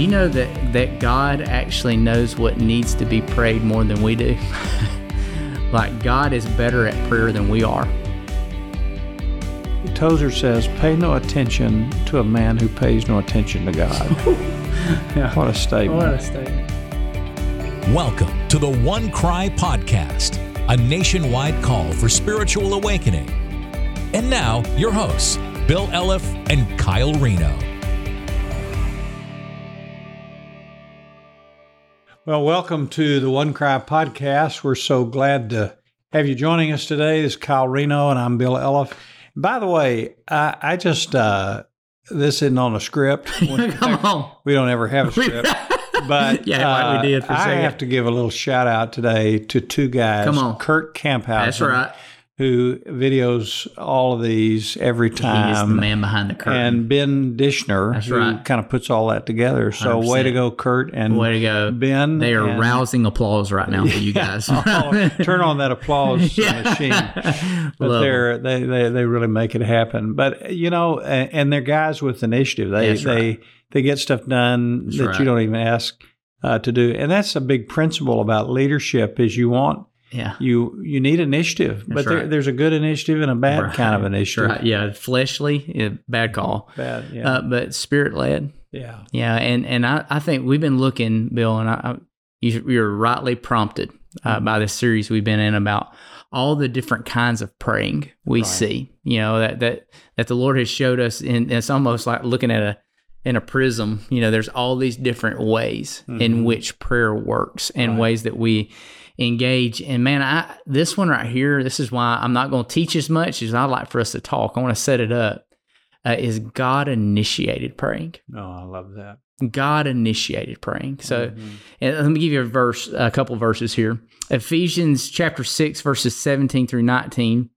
Do you know that, that God actually knows what needs to be prayed more than we do? like, God is better at prayer than we are. Tozer says, pay no attention to a man who pays no attention to God. yeah. What a statement. What a statement. Welcome to the OneCry Podcast, a nationwide call for spiritual awakening. And now, your hosts, Bill Elliff and Kyle Reno. Well, welcome to the OneCry podcast. We're so glad to have you joining us today. This is Kyle Reno, and I'm Bill Elliff. By the way, I, I just, uh, this isn't on a script. Come on. We don't ever have a script. But Yeah, like we did for uh, I have to give a little shout out today to two guys. Come on. Kurt Camphausen. That's right. Who videos all of these every He time. is the man behind the curtain. and Ben Dishner, That's who right. kind of puts all that together. So way to go, Kurt and Way to go. Ben. They are and- rousing applause right now for you guys. Oh, turn on that applause machine. But they're they, they they really make it happen. But you know, and, and they're guys with initiative. They That's they right. they get stuff done That's that right. you don't even ask uh, to do. And that's a big principle about leadership: is you want Yeah. you you need initiative, but there, right. there's a good initiative and a bad Right. kind of That's initiative. Right. Yeah. Fleshly, bad call. Bad, yeah, Uh, but spirit led. yeah. Yeah, and and I, I think we've been looking, Bill, and I, I you, you're rightly prompted uh, Mm-hmm. by this series we've been in about all the different kinds of praying we Right. see. You know that that that the Lord has showed us, and it's almost like looking at a in a prism. You know, there's all these different ways in Mhm. which prayer works, and ways that we engage. And man, I this one right here, this is why I'm not going to teach as much as I'd like for us to talk. I want to set it up. Uh, is God initiated praying? Oh, I love that. God initiated praying. So, Mhm. and let me give you a verse, a couple verses here. Ephesians chapter 6, verses 17 through 19.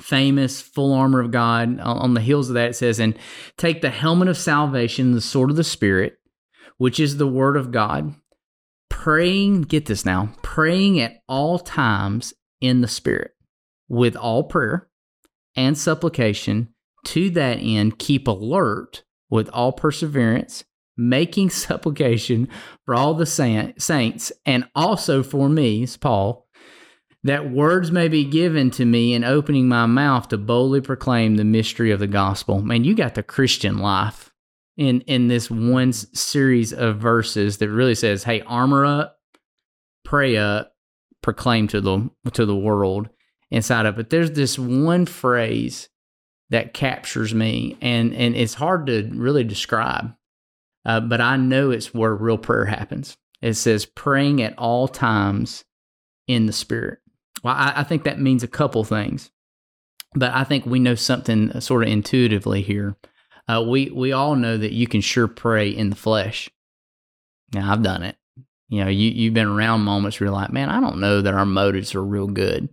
Famous full armor of God. On on the heels of that, it says, And take the helmet of salvation, the sword of the Spirit, which is the word of God, praying, get this now, praying at all times in the Spirit, with all prayer and supplication. To that end, keep alert with all perseverance, making supplication for all the saints and also for me, Paul, that words may be given to me in opening my mouth to boldly proclaim the mystery of the gospel. Man, you got the Christian life in in this one series of verses that really says, "Hey, armor up, pray up, proclaim to the to the world inside of it." But there's this one phrase that captures me, and and it's hard to really describe uh, but I know it's where real prayer happens. It says praying at all times in the Spirit. Well, I, I think that means a couple things, but I think we know something uh, sort of intuitively here. Uh, we we all know that you can sure pray in the flesh. Now I've done it. You know, you you've been around moments where you're like, man, I don't know that our motives are real good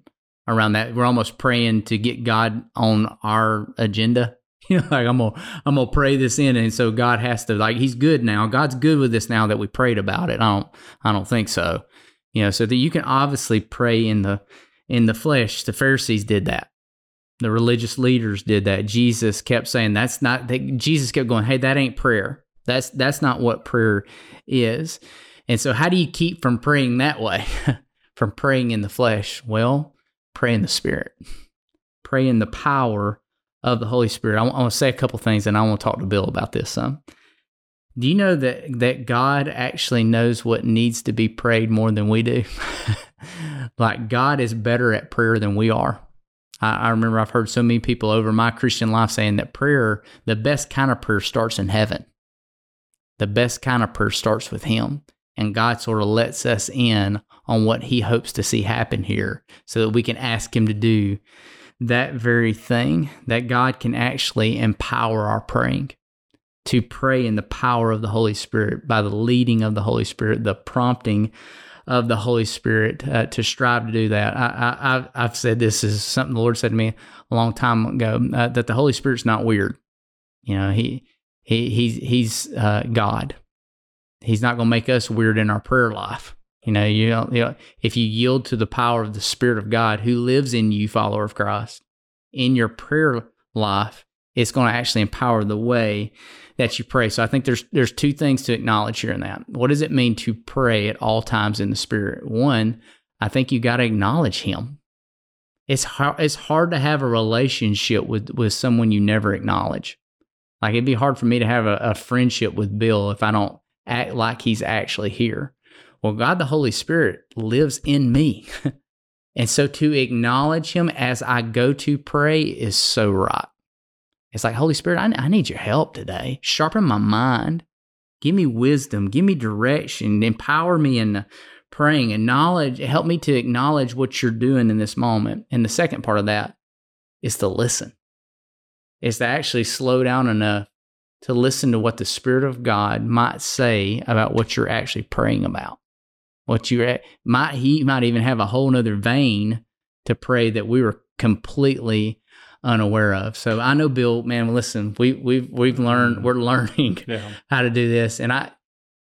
around that. We're almost praying to get God on our agenda. You know, like I'm gonna I'm gonna pray this in, and so God has to like He's good now. God's good with this now that we prayed about it. I don't I don't think so. You know, so that you can obviously pray in the in the flesh. The Pharisees did that. The religious leaders did that. Jesus kept saying that's not. That Jesus kept going, hey, that ain't prayer. That's that's not what prayer is. And so, how do you keep from praying that way? from praying in the flesh? Well, pray in the Spirit. Pray in the power of the Holy Spirit. I want to say a couple things, and I want to talk to Bill about this some. Do you know that that God actually knows what needs to be prayed more than we do? like God is better at prayer than we are. I, I remember I've heard so many people over my Christian life saying that prayer, the best kind of prayer, starts in heaven. The best kind of prayer starts with Him, and God sort of lets us in on what He hopes to see happen here, so that we can ask Him to do that very thing that God can actually empower our praying to pray in the power of the Holy Spirit by the leading of the Holy Spirit, the prompting of the Holy Spirit uh, to strive to do that. I, I, I've- said this is something the Lord said to me a long time ago uh, that the Holy Spirit's not weird. You know, he he he's he's uh, God. He's not going to make us weird in our prayer life. You know, you know, you know, if you yield to the power of the Spirit of God who lives in you, follower of Christ, in your prayer life, it's going to actually empower the way that you pray. So I think there's there's two things to acknowledge here in that. What does it mean to pray at all times in the Spirit? One, I think you got to acknowledge Him. It's hard. It's hard to have a relationship with with someone you never acknowledge. Like it'd be hard for me to have a, a friendship with Bill if I don't act like He's actually here. Well, God the Holy Spirit lives in me. and so to acknowledge Him as I go to pray is so right. It's like, Holy Spirit, I, I need your help today. Sharpen my mind. Give me wisdom. Give me direction. Empower me in praying and knowledge. Help me to acknowledge what you're doing in this moment. And the second part of that is to listen. Is to actually slow down enough to listen to what the Spirit of God might say about what you're actually praying about. What you might he might even have a whole nother vein to pray that we were completely unaware of. So I know Bill, man, listen, we we've we've learned Mm-hmm. we're learning Yeah. how to do this. And I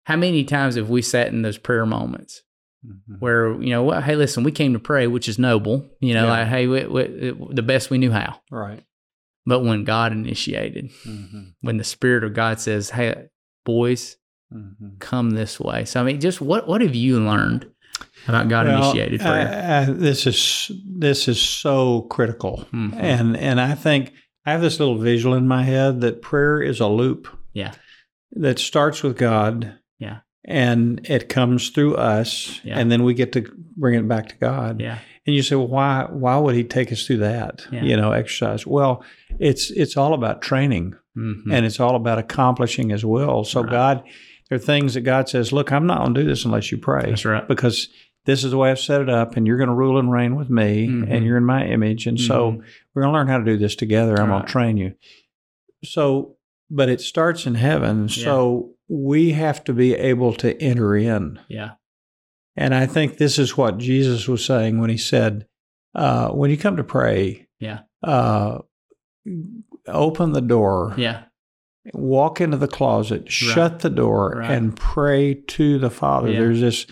how many times have we sat in those prayer moments Mhm. where, you know, well, hey, listen, we came to pray, which is noble, you know, Yeah. like, hey, we, we, the best we knew how. Right. But when God initiated, Mhm. when the Spirit of God says, hey, boys, Mhm. come this way. So, I mean, just what, what have you learned about God Well, initiated prayer? uh, uh, this is this is so critical, Mhm. and and I think I have this little visual in my head that prayer is a loop yeah. that starts with God, Yeah. and it comes through us, Yeah. and then we get to bring it back to God. Yeah. And you say, well, why why would He take us through that? Yeah. You know, exercise. Well, it's it's all about training, Mhm. and it's all about accomplishing His will. So Right. God, there are things that God says, look, I'm not going to do this unless you pray That's right. because this is the way I've set it up, and you're going to rule and reign with me, Mhm. and you're in my image, and so Mhm. we're going to learn how to do this together. I'm going Right. to train you. So, but it starts in heaven, so we have to be able to enter in, Yeah. and I think this is what Jesus was saying when he said, uh, "When you come to pray, Yeah. uh, open the door." Yeah. walk into the closet, shut the door, Right. and pray to the Father. Yeah. There's this,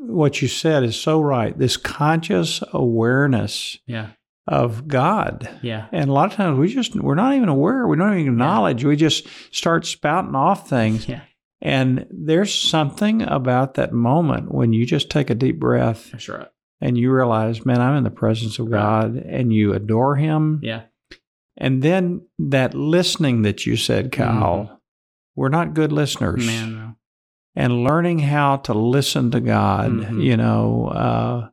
what you said is so right, this conscious awareness Yeah. of God. Yeah. And a lot of times we just, we're not even aware. We don't even acknowledge. We just start spouting off things. Yeah. And there's something about that moment when you just take a deep breath That's right. and you realize, man, I'm in the presence of Right. God and you adore Him. Yeah. And then that listening that you said, mm-hmm. Kyle, we're not good listeners. Man, no. And learning how to listen to God, Mhm. you know, uh,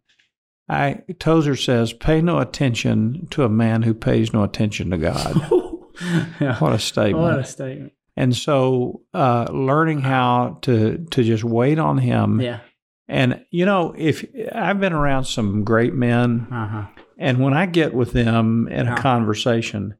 I Tozer says, pay no attention to a man who pays no attention to God. yeah. what a statement! What a statement. and so, uh, learning how to to just wait on Him, Yeah. and you know, if I've been around some great men, Uh huh. and when I get with them in a conversation,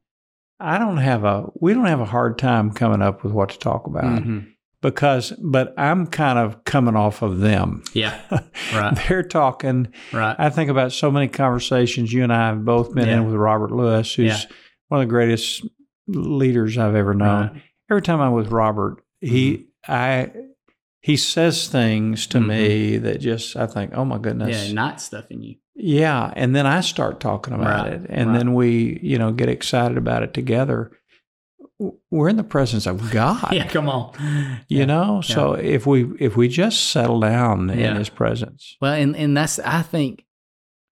I don't have a we don't have a hard time coming up with what to talk about Mhm. Because but I'm kind of coming off of them. Yeah. Right. They're talking. Right. I think about so many conversations you and I have both been Yeah. in with Robert Lewis, who's Yeah. one of the greatest leaders I've ever known. Right. Every time I'm with Robert, he I he says things to Mhm. me that just I think, oh my goodness, Yeah. Not stuff in you. yeah, and then I start talking about Right, it, and then we, you know, get excited about it together. We're in the presence of God, Yeah. Come on. you Yeah. know. So if we if we just settle down in His presence, Well, and and that's I think,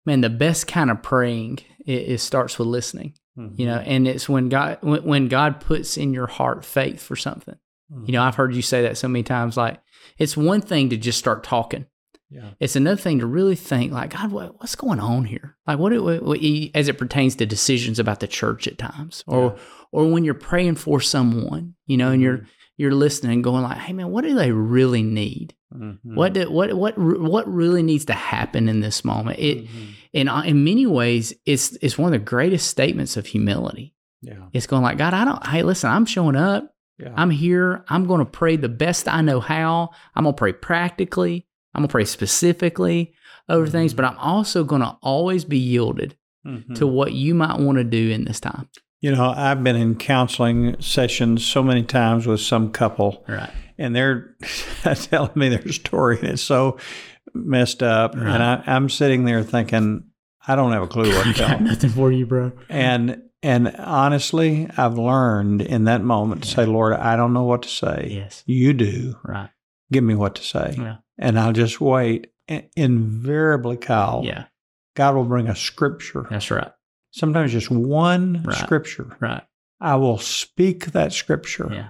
man, the best kind of praying it, it starts with listening. You mm-hmm. know, and it's when God when, when God puts in your heart faith for something. You know, mm-hmm. I've heard you say that so many times. Like, it's one thing to just start talking. yeah, It's another thing to really think, like, God, what, what's going on here? Like, what, what, what as it pertains to decisions about the church at times, or or when you're praying for someone, you know, and you're you're listening and going like, hey man, what do they really need? Mhm. What do, what what what really needs to happen in this moment? It Mhm. in in many ways, it's it's one of the greatest statements of humility. yeah, It's going like, God, I don't. Hey, listen, I'm showing up. yeah, I'm here. I'm going to pray the best I know how. I'm going to pray practically. I'm going to pray specifically over things, but I'm also going to always be yielded to what you might want to do in this time. You know, I've been in counseling sessions so many times with some couple, Right. and they're telling me their story, and it's so messed up. Right. And I, I'm sitting there thinking, I don't have a clue what to tell nothing for you, bro. And And honestly, I've learned in that moment to say, Lord, I don't know what to say. Yes. You do. Right. Give me what to say. Yeah. And I'll just wait. And invariably, Kyle, Yeah. God will bring a scripture. That's right. Sometimes just one Right. scripture. Right. I will speak that scripture. Yeah.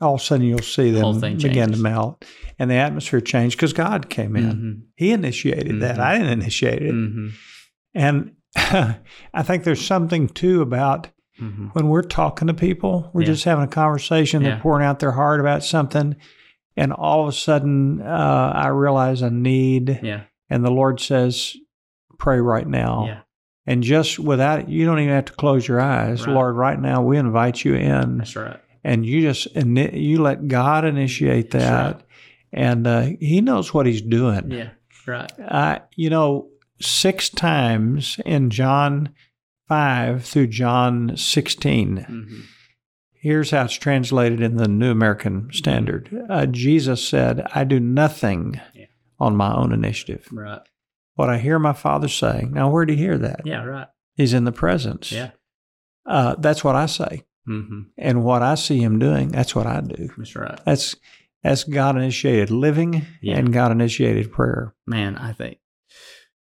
All of a sudden, you'll see them begin to melt, and the atmosphere changed because God came in. Mhm. He initiated that. Mhm. I didn't initiate it. Mhm. And I think there's something too about Mhm. when we're talking to people, we're Yeah. just having a conversation, they're Yeah. pouring out their heart about something, and all of a sudden, uh, I realize a need, Yeah. and the Lord says, "Pray right now." And just without, you don't even have to close your eyes. Right. Lord, right now we invite you in, That's right. and you just ini- you let God initiate that, right. and uh, He knows what He's doing. Yeah. Right. Uh, you know, six times in John 5 through John 16, Mhm. here's how it's translated in the New American Standard. Uh, Jesus said, I do nothing Yeah. on my own initiative. Right. What I hear my Father saying. Now, where did he hear that? Yeah. Right. He's in the presence. Yeah. Uh, that's what I say. hmm And what I see him doing, that's what I do. That's right. That's that's God initiated living Yeah. and God initiated prayer. man, I think,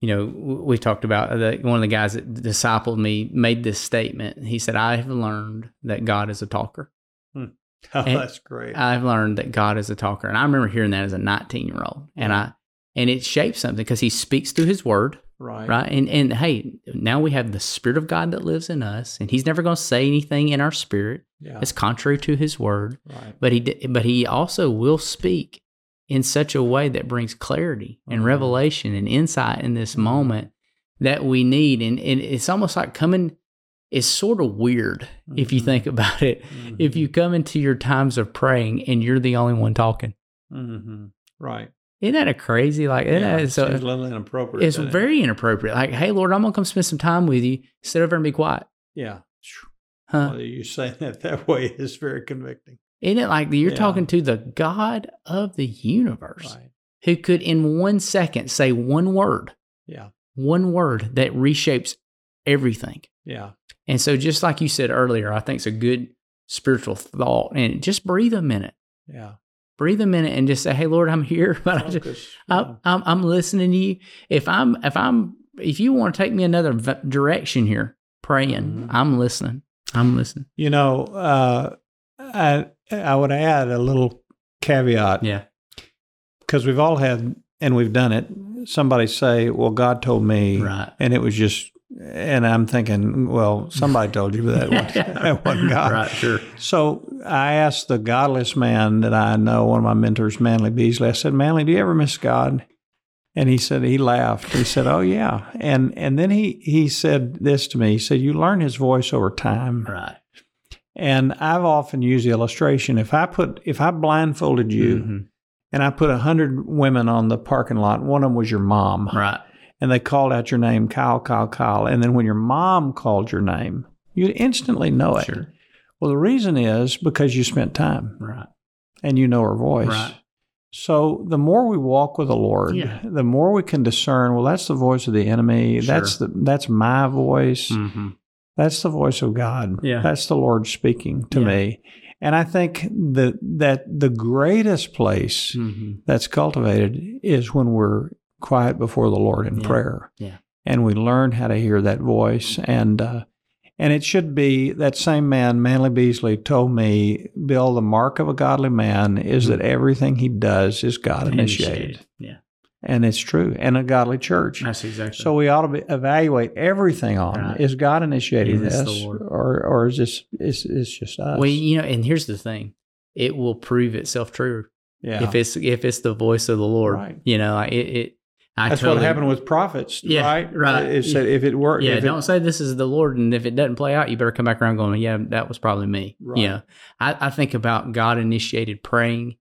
you know, we talked about the, one of the guys that discipled me made this statement. He said, I have learned that God is a talker. Oh, And- that's great. I've learned that God is a talker. And I remember hearing that as a 19 year old. And I, and it shapes something because he speaks through his word, right. right? And, and hey, now we have the spirit of God that lives in us and he's never going to say anything in our spirit Yeah. that's contrary to his word. right. but he but he also will speak in such a way that brings clarity and Mhm. revelation and insight in this moment that we need and, and it's almost like coming it's sort of weird if you Mhm. think about it if you come into your times of praying and you're the only one talking Mm-hmm. Right. Isn't that a crazy like Yeah, that- it so a little inappropriate. it's doesn't it? very inappropriate like hey lord i'm gonna come spend some time with you sit over and be quiet yeah. huh Well, you saying that that way is very convicting. isn't it like you're Yeah. talking to the god of the universe Right. who could in one second say one word Yeah. one word that reshapes everything. Yeah. And so, just like you said earlier, I think it's a good spiritual thought. And just breathe a minute, Yeah. Breathe a minute, and just say, "Hey, Lord, I'm here, but I just, Focus. I'm, I'm, I'm listening to you. If I'm, if I'm, if you want to take me another v- direction here, praying, Mhm. I'm listening. I'm listening. You know, uh, I I would add a little caveat Yeah, because we've all had and we've done it. Somebody say, "Well, God told me," Right. and it was just, and I'm thinking, "Well, somebody told you, that wasn't, that God." right, sure. So I asked the godless man that I know, one of my mentors, Manly Beasley. I said, "Manly, do you ever miss God?" And he said he laughed. He said, "Oh yeah." And and then he he said this to me. He said, "You learn His voice over time." Right. And I've often used the illustration. If I put if I blindfolded you Mhm. and I put a hundred women on the parking lot, one of them was your mom, Right. And they called out your name, Kyle, Kyle, Kyle, and then when your mom called your name, you instantly know it. Sure. Well, the reason is because you spent time Right. and you know her voice. Right. So the more we walk with the Lord, Yeah. the more we can discern. Well, that's the voice of the enemy. Sure. That's the that's my voice. hmm That's the voice of God. Yeah. That's the Lord speaking to Yeah. me. And I think that that the greatest place hmm that's cultivated is when we're quiet before the Lord in Yeah. prayer. Yeah. And we learn how to hear that voice. And uh, and it should be that same man, Manly Beasley, told me, Bill, the mark of a godly man is that everything he does is God initiated. Yeah. And it's true. And a godly church. That's exactly. So we ought to be, evaluate everything on Right. is God initiating Is this this, or or is this is it's just us? Well, you know, and here's the thing: it will prove itself true yeah, if it's if it's the voice of the Lord. Right. You know, it. it I that's totally, what happened with prophets, Yeah, right? right. It said if it worked, Yeah, if don't say this is the Lord, and if it doesn't play out, you better come back around going, "Yeah, that was probably me." Right. Know, I, I think about God initiated praying.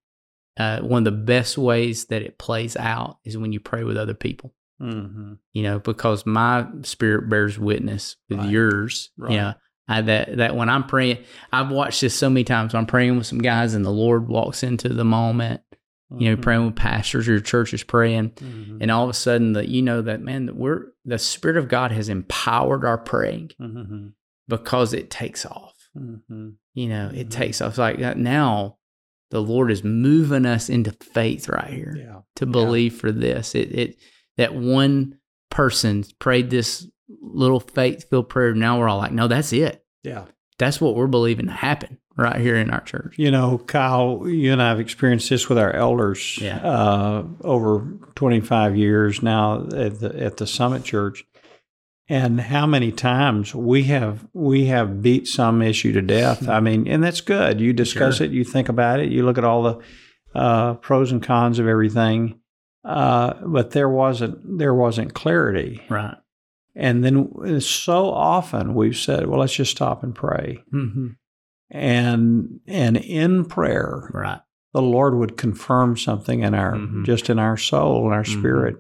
Uh, one of the best ways that it plays out is when you pray with other people. Mhm. You know, because my spirit bears witness with Right. yours. Right. You know, I, that that when I'm praying, I've watched this so many times. I'm praying with some guys, and the Lord walks into the moment. You know, praying with pastors, or your church is praying, Mhm. and all of a sudden, that you know that man, that we're the Spirit of God has empowered our praying, Mhm. because it takes off. Mhm. You know, it Mhm. takes off. It's like now the Lord is moving us into faith right here Yeah. to believe for this. It it that one person prayed this little faith filled prayer. Now we're all like, no, that's it. Yeah. That's what we're believing to happen right here in our church. You know, Kyle, you and I have experienced this with our elders Yeah. uh, over 25 years now at the, at the Summit Church. And how many times we have we have beat some issue to death. I mean, and that's good. You discuss Sure. it, you think about it, you look at all the uh, pros and cons of everything. Uh, but there wasn't there wasn't clarity. Right. And then so often we've said, well, let's just stop and pray. Mm-hmm. And and in prayer, Right. the Lord would confirm something in our Mhm. just in our soul and our Mhm. spirit,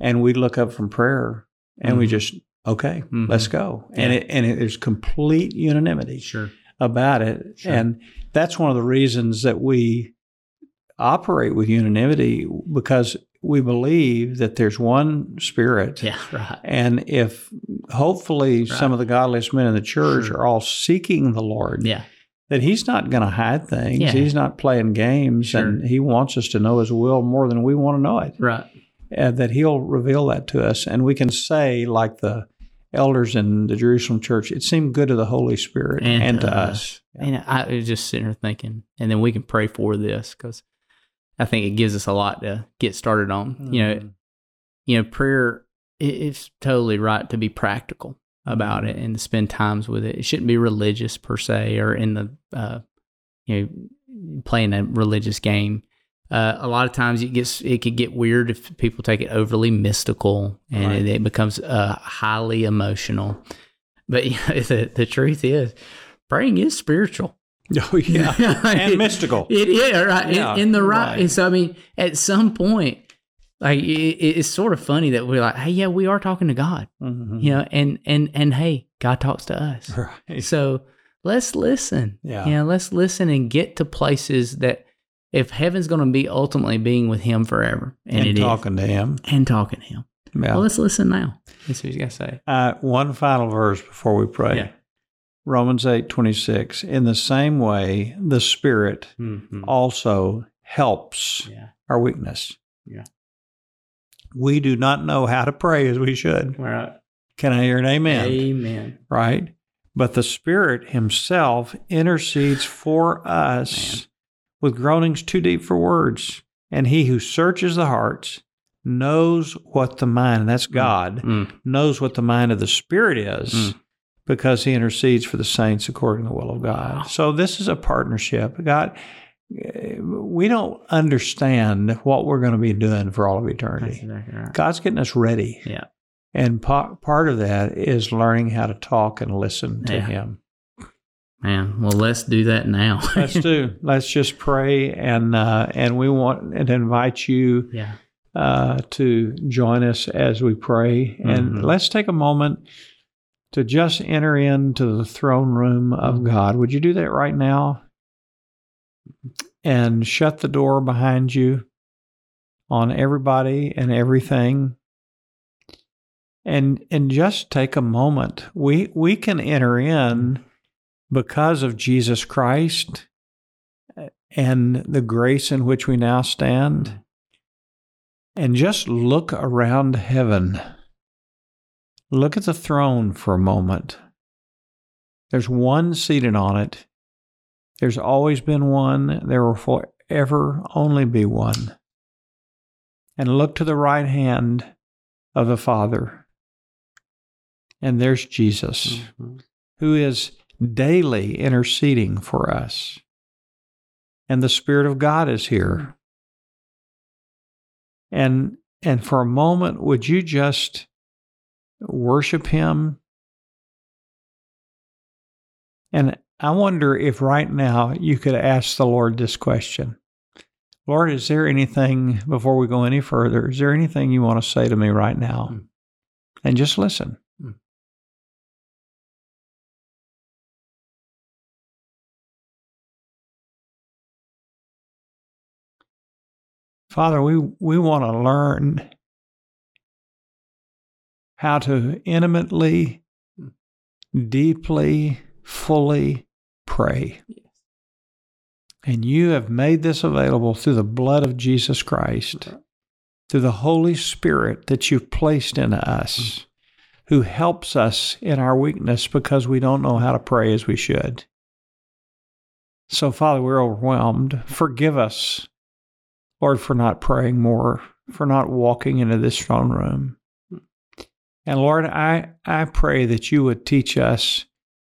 and we look up from prayer and we Mhm. just okay, Mhm. let's go, and it and it, there's complete unanimity Sure. about it, Sure. and that's one of the reasons that we operate with unanimity because we believe that there's one spirit. Yeah. Right. And if hopefully some of the godliest men in the church Sure. are all seeking the Lord, Yeah. that he's not going to hide things. Yeah. He's not playing games, Sure. and he wants us to know his will more than we want to know it. Right. And that he'll reveal that to us, and we can say, like the elders in the Jerusalem church, it seemed good to the Holy Spirit and, to us. And I was just sitting there thinking, and then we can pray for this because I think it gives us a lot to get started on. You know, you know, prayer it, it's totally right to be practical about Mm-hmm. it and to spend times with it. It shouldn't be religious per se or in the uh, you know playing a religious game. Uh, a lot of times it gets it could get weird if people take it overly mystical and Right. it, it becomes uh, highly emotional. But you know, the the truth is, praying is spiritual. Oh yeah, and It- mystical. it, yeah, right. in- Yeah, in, the right. right. And so, I mean, at some point, like it, it's sort of funny that we're like, hey, yeah, we are talking to God, Mhm. you know, and and and hey, God talks to us. Right. So let's listen. Yeah. you know, let's listen and get to places that if heaven's going to be ultimately being with Him forever, and, And, it is, talking to him. and talking to Him. Yeah. Well, let's listen now. That's what you got to say. Uh, one final verse before we pray. Yeah. Romans eight twenty six. In the same way, the Spirit Mm-hmm. also helps Yeah. our weakness. Yeah. We do not know how to pray as we should. Right. Can I hear an amen? Amen. Right? But the Spirit Himself intercedes for us Man. with groanings too deep for words. And He who searches the hearts knows what the mind, and that's God, Mm. knows what the mind of the Spirit is Mm. Because He intercedes for the saints according to the will of God. Wow. So this is a partnership. God, we don't understand what we're going to be doing for all of eternity. exactly right. God's getting us ready. Yeah. And pa- part of that is learning how to talk and listen to Yeah. Him. Man, well, let's do that now. Let's do. Let's just pray, and uh, and we want to invite you yeah. uh, to join us as we pray, and Mhm. let's take a moment to just enter into the throne room of Mhm. God. Would you do that right now? And shut the door behind you on everybody and everything. And and just take a moment. We we can enter in because of Jesus Christ and the grace in which we now stand. And just look around heaven. Look at the throne for a moment. There's one seated on it. There's always been one. There will forever only be one. And look to the right hand of the Father. And there's Jesus, Mhm. who is daily interceding for us. And the Spirit of God is here. And and for a moment, would you just worship him? And I wonder if right now you could ask the Lord this question. Lord, is there anything before we go any further? Is there anything you want to say to me right now? Mm. And just listen. Mm. Father, we, we want to learn how to intimately deeply, fully pray. And you have made this available through the blood of Jesus Christ, through the Holy Spirit that you've placed in us, mm-hmm. who helps us in our weakness because we don't know how to pray as we should. So, Father, we're overwhelmed. Forgive us, Lord, for not praying more, for not walking into this throne room. And Lord, I, I pray that you would teach us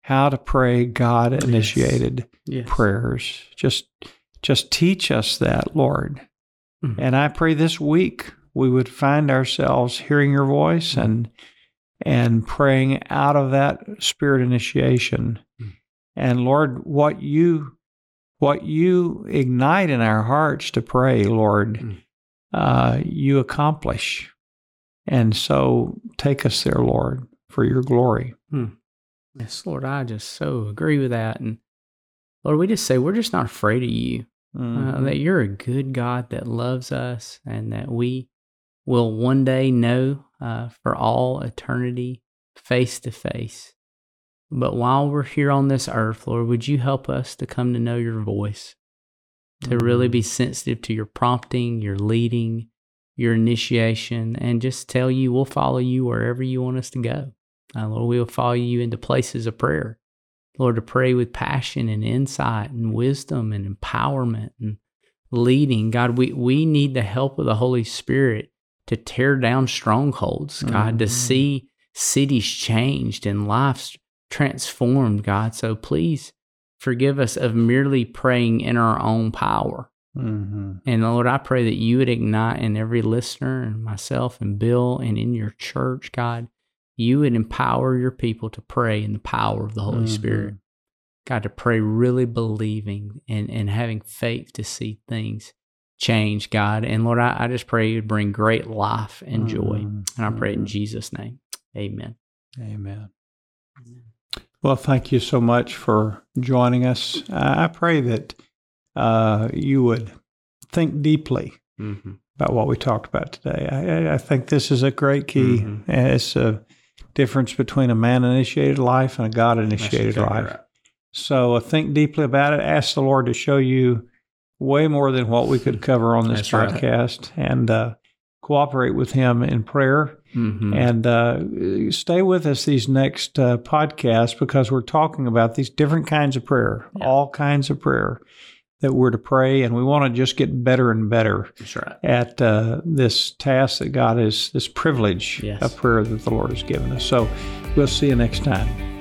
how to pray God initiated Yes. prayers. Just just teach us that, Lord. Mhm. And I pray this week we would find ourselves hearing your voice and and praying out of that spirit initiation. Mhm. And Lord, what you what you ignite in our hearts to pray, Lord, Mhm. uh, you accomplish. And so take us there, Lord, for your glory. Yes, Lord, I just so agree with that. And Lord, we just say we're just not afraid of you. uh, Mhm. that you're a good God that loves us and that we will one day know uh, for all eternity face to face. But while we're here on this earth, Lord, would you help us to come to know your voice, to really be sensitive to your prompting, your leading, your initiation, and just tell you we'll follow you wherever you want us to go. Uh, Lord, we will follow you into places of prayer. Lord, to pray with passion and insight and wisdom and empowerment and leading. God, we, we need the help of the Holy Spirit to tear down strongholds, God, to Mhm. see cities changed and lives transformed, God. So please forgive us of merely praying in our own power. Mhm. And Lord, I pray that you would ignite in every listener and myself and Bill and in your church, God, you would empower your people to pray in the power of the Holy Mhm. Spirit. God, to pray really believing and, and having faith to see things change, God. And Lord, I, I just pray you would bring great life and joy. Mhm. And I pray it in Mhm. Jesus' name. Amen. Amen. Well, thank you so much for joining us. I pray that uh, you would think deeply Mm-hmm. about what we talked about today. I, I- think this is a great key. Mhm. It's a difference between a man initiated life and a God initiated life. So uh, think deeply about it. Ask the Lord to show you way more than what we could cover on this That's right. podcast and uh, cooperate with Him in prayer. Mm-hmm. And uh, stay with us these next uh, podcasts because we're talking about these different kinds of prayer, Yeah. all kinds of prayer that we're to pray. And we want to just get better and better right. at uh, this task that God has, this privilege Yes. of prayer that the Lord has given us. So we'll see you next time.